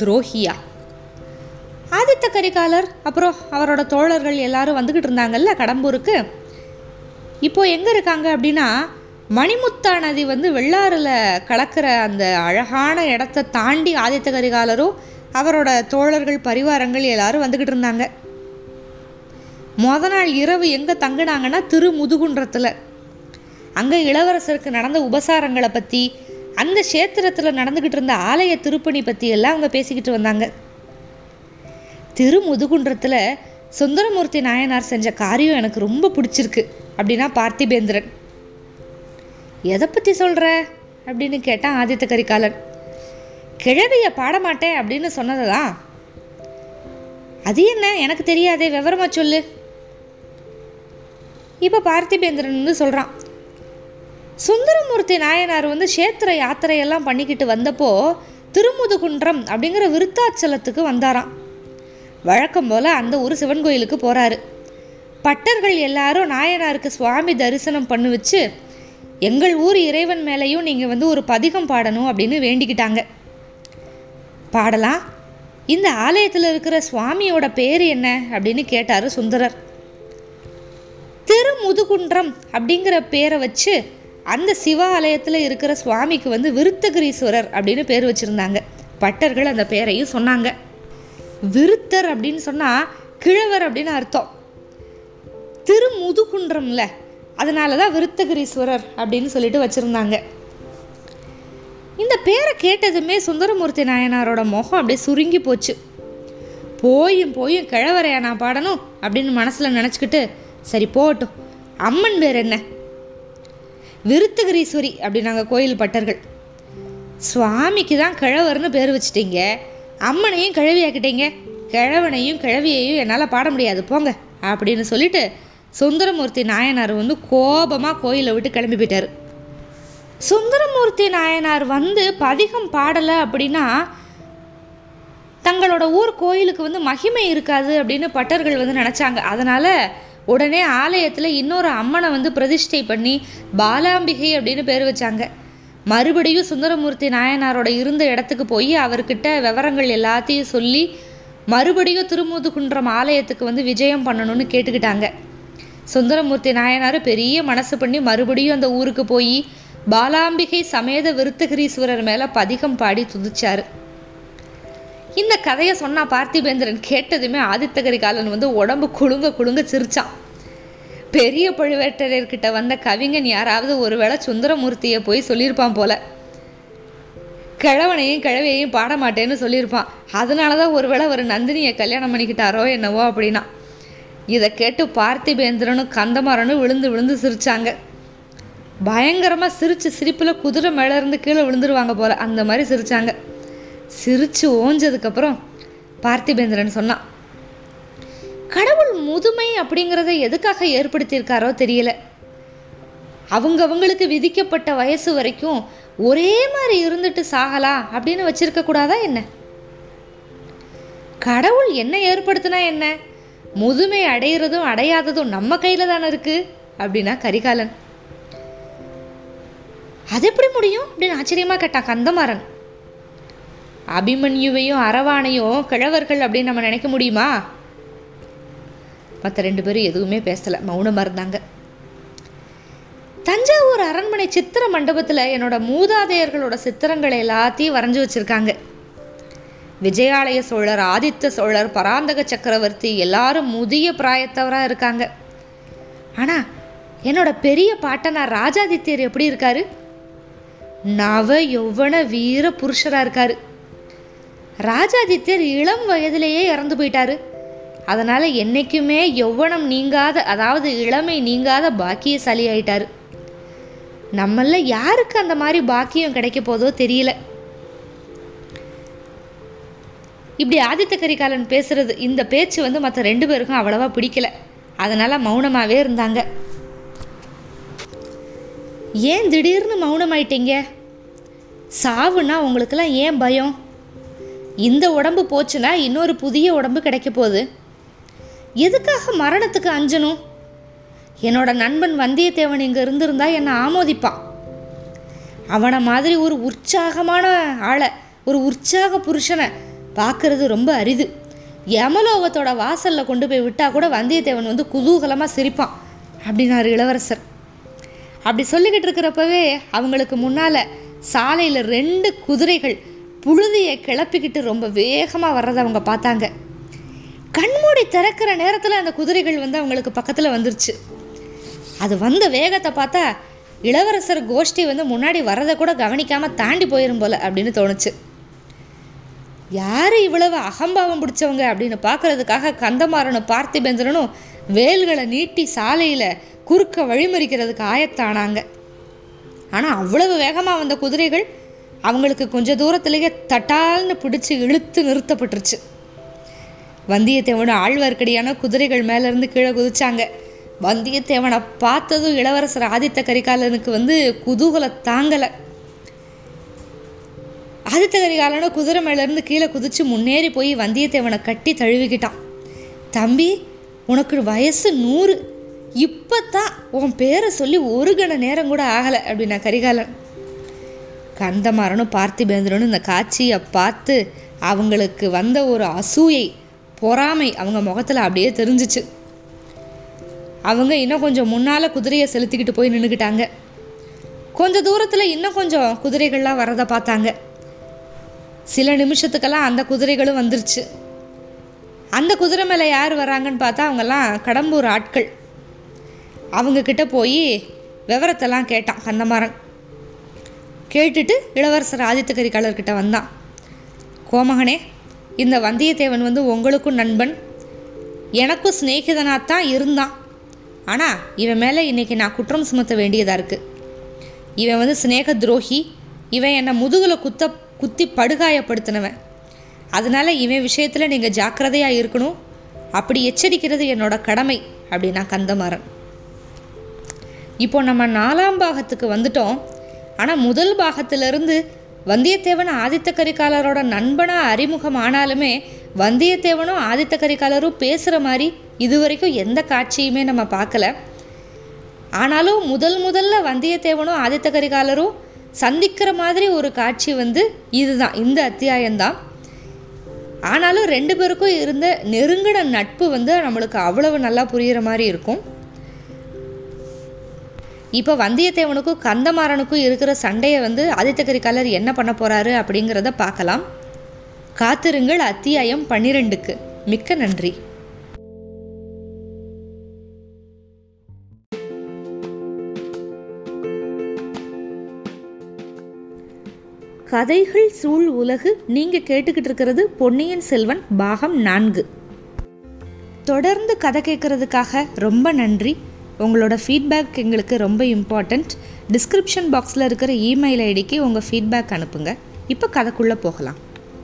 துரோகியா. ஆதித்த கரிகாலர் அப்புறம் அவரோட தோழர்கள் எல்லாரும் வந்துக்கிட்டு இருந்தாங்கல்ல கடம்பூருக்கு. இப்போ எங்கே இருக்காங்க அப்படின்னா மணிமுத்தா நதி வந்து வெள்ளாறில் கலக்கிற அந்த அழகான இடத்த தாண்டி ஆதித்த கரிகாலரும் அவரோட தோழர்கள் பரிவாரங்கள் எல்லாரும் வந்துக்கிட்டு இருந்தாங்க. மொத நாள் இரவு எங்கே தங்கினாங்கன்னா திருமுதுகுன்றத்தில். அங்கே இளவரசருக்கு நடந்த உபசாரங்களை பற்றி அந்த க்ஷேத்திரத்தில் நடந்துக்கிட்டு இருந்த ஆலய திருப்பணி பற்றி எல்லாம் அவங்க பேசிக்கிட்டு வந்தாங்க. திருமுதுகுன்றத்தில் சுந்தரமூர்த்தி நாயனார் செஞ்ச காரியம் எனக்கு ரொம்ப பிடிச்சிருக்கு அப்படின்னா பார்த்திபேந்திரன். எதை பற்றி சொல்கிற அப்படின்னு கேட்டான் ஆதித்த கரிகாலன். கிழவியை பாடமாட்டேன் அப்படின்னு சொன்னதுதான். அது என்ன? எனக்கு தெரியாதே விவரமாக சொல்லு. இப்போ பார்த்திபேந்திரன் சொல்கிறான் சுந்தரமூர்த்தி நாயனார் வந்து க்ஷேத்திர யாத்திரையெல்லாம் பண்ணிக்கிட்டு வந்தப்போ திருமுதுகுன்றம் அப்படிங்கிற விருத்தாச்சலத்துக்கு வந்தாராம். வழக்கம் போல் அந்த ஊர் சிவன் கோயிலுக்கு போகிறாரு பட்டர்கள் எல்லாரும் நாயனாருக்கு சுவாமி தரிசனம் பண்ணி வச்சு எங்கள் ஊர் இறைவன் மேலேயும் நீங்கள் வந்து ஒரு பதிகம் பாடணும் அப்படின்னு வேண்டிக்கிட்டாங்க. பாடலாம் இந்த ஆலயத்தில் இருக்கிற சுவாமியோட பேர் என்ன? அப்படின்னு கேட்டார் சுந்தரர். திருமுதுகுன்றம் அப்படிங்கிற பேரை வச்சு அந்த சிவாலயத்தில் இருக்கிற சுவாமிக்கு வந்து விருத்தகிரீஸ்வரர் அப்படின்னு பேர் வச்சுருந்தாங்க. பட்டர்கள் அந்த பேரையும் சொன்னாங்க. விருத்தர் அப்படின்னு சொன்னால் கிழவர் அப்படின்னு அர்த்தம். திருமுதுகுன்றம்ல அதனால தான் விருத்தகிரீஸ்வரர் அப்படின்னு சொல்லிட்டு வச்சுருந்தாங்க. இந்த பேரை கேட்டதுமே சுந்தரமூர்த்தி நாயனாரோட முகம் அப்படியே சுருங்கி போச்சு. போயும் போயும் கிழவரையா நான் பாடணும் அப்படின்னு மனசில் நினச்சிக்கிட்டு சரி போகட்டும். அம்மன் பேர் என்ன? விருத்தகிரீஸ்வரி அப்படின்னாங்க கோயில் பட்டர்கள். சுவாமிக்கு தான் கிழவர்னு பேர் வச்சிட்டீங்க. அம்மனையும் கிழவியாக்கிட்டீங்க. கிழவனையும் கிழவியையும் என்னால் பாட முடியாது. போங்க அப்படின்னு சொல்லிட்டு சுந்தரமூர்த்தி நாயனார் வந்து கோபமாக கோயிலை விட்டு கிளம்பி போயிட்டார். சுந்தரமூர்த்தி நாயனார் வந்து பதிகம் பாடலை அப்படின்னா தங்களோட ஊர் கோயிலுக்கு வந்து மகிமை இருக்காது அப்படின்னு பட்டர்கள் வந்து நினச்சாங்க. அதனால் உடனே ஆலயத்தில் இன்னொரு அம்மனை வந்து பிரதிஷ்டை பண்ணி பாலாம்பிகை அப்படின்னு பேர் வச்சாங்க. மறுபடியும் சுந்தரமூர்த்தி நாயனாரோட இருந்த இடத்துக்கு போய் அவர்கிட்ட விவரங்கள் எல்லாத்தையும் சொல்லி மறுபடியும் திருமுதுகுன்றம் ஆலயத்துக்கு வந்து விஜயம் பண்ணணும்னு கேட்டுக்கிட்டாங்க. சுந்தரமூர்த்தி நாயனார் பெரிய மனசு பண்ணி மறுபடியும் அந்த ஊருக்கு போய் பாலாம்பிகை சமேத விருத்தகிரீஸ்வரர் மேலே பதிகம் பாடி துதிச்சார். இந்த கதையை சொன்னா பார்த்திபேந்திரன் கேட்டதுமே ஆதித்த கரிகாலன் வந்து உடம்பு குலுங்க குலுங்க சிரிச்சான். பெரிய பழுவேட்டரையர்கிட்ட வந்த கவிஞன் யாராவது ஒருவேளை சுந்தரமூர்த்தியை போய் சொல்லியிருப்பான் போல. கிழவனையும் கிழவியையும் பாட மாட்டேன்னு சொல்லியிருப்பான். அதனால தான் ஒருவேளை ஒரு நந்தினியை கல்யாணம் பண்ணிக்கிட்டாரோ என்னவோ அப்படின்னா. இதை கேட்டு பார்த்திபேந்திரனும் கந்தமாறனும் விழுந்து விழுந்து சிரிச்சாங்க. பயங்கரமாக சிரிச்சு சிரிப்பில் குதிரை மேலே இருந்து கீழே விழுந்துருவாங்க போல. அந்த மாதிரி சிரிச்சாங்க. சிரிச்சு ஓஞ்சதுக்கப்புறம் பார்த்திபேந்திரன் சொன்னான் கடவுள் முதுமை அப்படிங்கிறத எதுக்காக ஏற்படுத்தியிருக்காரோ தெரியல. அவங்கவங்களுக்கு விதிக்கப்பட்ட வயசு வரைக்கும் ஒரே மாதிரி இருந்துட்டு சாகலாம் அப்படின்னு வச்சிருக்க கூடாதா என்ன? கடவுள் என்ன ஏற்படுத்தினா என்ன? முதுமை அடையிறதும் அடையாததும் நம்ம கையில் தானே இருக்கு? அப்படின்னா கரிகாலன். அது எப்படி முடியும்? அப்படின்னு ஆச்சரியமாக கேட்டான் கந்தமாறன். அபிமன்யுவையும் அரவானையும் கிழவர்கள் அப்படின்னு நம்ம நினைக்க முடியுமா? மற்ற ரெண்டு பேரும் எதுவுமே பேசலை. மௌனமாக இருந்தாங்க. தஞ்சாவூர் அரண்மனை சித்திர மண்டபத்தில் என்னோட மூதாதையர்களோட சித்திரங்களை எல்லாத்தையும் வரைஞ்சி வச்சுருக்காங்க. விஜயாலய சோழர் ஆதித்த சோழர் பராந்தக சக்கரவர்த்தி எல்லாரும் முதிய பிராயத்தவராக இருக்காங்க. ஆனால் என்னோட பெரிய பாட்டனார் ராஜாதித்யர் எப்படி இருக்காரு? நவ யௌவன வீர புருஷராக இருக்காரு. ராஜாதித்யர் இளம் வயதிலேயே இறந்து போயிட்டாரு. அதனால் என்றைக்குமே யௌவனம் நீங்காத அதாவது இளமை நீங்காத பாக்கியசாலி ஆயிட்டார். நம்மள யாருக்கு அந்த மாதிரி பாக்கியம் கிடைக்க போதோ தெரியல. இப்படி ஆதித்த கரிகாலன் பேசுறது இந்த பேச்சு வந்து மற்ற ரெண்டு பேருக்கும் அவ்வளவா பிடிக்கல. அதனால் மௌனமாகவே இருந்தாங்க. ஏன் திடீர்னு மௌனமாயிட்டீங்க? சாவுன்னா உங்களுக்கெல்லாம் ஏன் பயம்? இந்த உடம்பு போச்சுன்னா இன்னொரு புதிய உடம்பு கிடைக்க போகுது. எதுக்காக மரணத்துக்கு அஞ்சணும்? என்னோட நண்பன் வந்தியத்தேவன் இங்கே இருந்திருந்தா என்னை ஆமோதிப்பான். அவனை மாதிரி ஒரு உற்சாகமான ஆளை ஒரு உற்சாக புருஷனை பார்க்கறது ரொம்ப அரிது. யமலோகத்தோட வாசலில் கொண்டு போய் விட்டால் கூட வந்தியத்தேவன் வந்து குதூகலமாக சிரிப்பான். அப்படின்னாரு இளவரசர். அப்படி சொல்லிக்கிட்டு இருக்கிறப்பவே அவங்களுக்கு முன்னால் சாலையில் ரெண்டு குதிரைகள் புழுதியை கிளப்பிக்கிட்டு ரொம்ப வேகமாக வர்றதை அவங்க பார்த்தாங்க. கண்மூடி திறக்கிற நேரத்தில் அந்த குதிரைகள் வந்து அவங்களுக்கு பக்கத்தில் வந்துருச்சு. அது வந்த வேகத்தை பார்த்தா இளவரசர் கோஷ்டி வந்து முன்னாடி வரதை கூட கவனிக்காமல் தாண்டி போயிடும் போல அப்படின்னு தோணுச்சு. யார் இவ்வளவு அகம்பாவம் பிடிச்சவங்க அப்படின்னு பார்க்கறதுக்காக கந்தமாறனும் பார்த்திபேந்திரனும் வேல்களை நீட்டி சாலையில் குறுக்க வழிமறிக்கிறதுக்கு ஆயத்தானாங்க. ஆனால் அவ்வளவு வேகமாக வந்த குதிரைகள் அவங்களுக்கு கொஞ்ச தூரத்திலேயே தட்டால்னு பிடிச்சி இழுத்து நிறுத்தப்பட்டுருச்சு. வந்தியத்தேவன் ஆழ்வார்க்கடியான குதிரைகள் மேலேருந்து கீழே குதிச்சாங்க. வந்தியத்தேவனை பார்த்ததும் இளவரசர் ஆதித்த கரிகாலனுக்கு வந்து குதூகல தாங்கலை. ஆதித்த கரிகாலனும் குதிரை மேலேருந்து கீழே குதிச்சு முன்னேறி போய் வந்தியத்தேவனை கட்டி தழுவிக்கிட்டான். தம்பி உனக்கு வயசு நூறு. இப்போ தான் உன் பேரை சொல்லி ஒரு கண நேரம் கூட ஆகலை அப்படின்னா கரிகாலன். கந்தமாறனும் பார்த்திபேந்திரனும் இந்த காட்சியை பார்த்து அவங்களுக்கு வந்த ஒரு அசூயை பொறாமை அவங்க முகத்தில் அப்படியே தெரிஞ்சிச்சு. அவங்க இன்னும் கொஞ்சம் முன்னால் குதிரையை செலுத்திக்கிட்டு போய் நின்றுக்கிட்டாங்க கொஞ்சம் தூரத்தில் இன்னும் கொஞ்சம் குதிரைகள்லாம் வரதை பார்த்தாங்க. சில நிமிஷத்துக்கெல்லாம் அந்த குதிரைகளும் வந்துருச்சு. அந்த குதிரை மேலே யார் வராங்கன்னு பார்த்தா அவங்கெல்லாம் கடம்பூர் ஆட்கள். அவங்கக்கிட்ட போய் விவரத்தெல்லாம் கேட்டான் கந்தமாறன். கேட்டுட்டு இளவரசர் ஆதித்த கரிகாலர்கிட்ட வந்தான். கோமகனே இந்த வந்தியத்தேவன் வந்து உங்களுக்கும் நண்பன். எனக்கும் சிநேகிதனாகத்தான் இருந்தான். ஆனால் இவன் மேலே இன்றைக்கி நான் குற்றம் சுமத்த வேண்டியதாக இருக்குது இவன் வந்து சிநேக துரோகி. இவன் என்னை முதுகில் குத்த குத்தி படுகாயப்படுத்தினவன். அதனால் இவன் விஷயத்தில் நீங்கள் ஜாக்கிரதையாக இருக்கணும். அப்படி எச்சரிக்கிறது என்னோட கடமை அப்படின்னா கந்தமாறன். இப்போ நம்ம நாலாம் பாகத்துக்கு வந்துட்டோம். ஆனால் முதல் பாகத்திலிருந்து வந்தியத்தேவன் ஆதித்த கரிகாலரோட நண்பனாக அறிமுகம் ஆனாலுமே வந்தியத்தேவனும் ஆதித்த கரிகாலரும் பேசுகிற மாதிரி இதுவரைக்கும் எந்த காட்சியுமே நம்ம பார்க்கல. ஆனாலும் முதல் முதல்ல வந்தியத்தேவனும் ஆதித்த கரிகாலரும் சந்திக்கிற மாதிரி ஒரு காட்சி வந்து இதுதான் இந்த அத்தியாயம்தான். ஆனாலும் ரெண்டு பேருக்கும் இருந்த நெருங்கின நட்பு வந்து நம்மளுக்கு அவ்வளவு நல்லா புரிகிற மாதிரி இருக்கும். இப்போ வந்தியத்தேவனுக்கும் கந்தமாறனுக்கும் இருக்கிற சண்டையை வந்து ஆதித்த கரிகாலர் என்ன பண்ண போகிறாரு அப்படிங்கிறத பார்க்கலாம். காத்திருங்கள் அத்தியாயம் பன்னிரெண்டுக்கு. மிக்க நன்றி. கதைகள் சூழ் உலகு நீங்க கேட்டுக்கிட்டு இருக்கிறது பொன்னியின் செல்வன் பாகம் நான்கு. தொடர்ந்து கதை கேட்கறதுக்காக ரொம்ப நன்றி. உங்களோட ஃபீட்பேக் எங்களுக்கு ரொம்ப இம்பார்ட்டண்ட் டிஸ்கிரிப்ஷன் பாக்ஸில் இருக்கிற இமெயில் ஐடிக்கு உங்கள் ஃபீட்பேக் அனுப்புங்க. இப்போ கதைக்குள்ளே போகலாம்.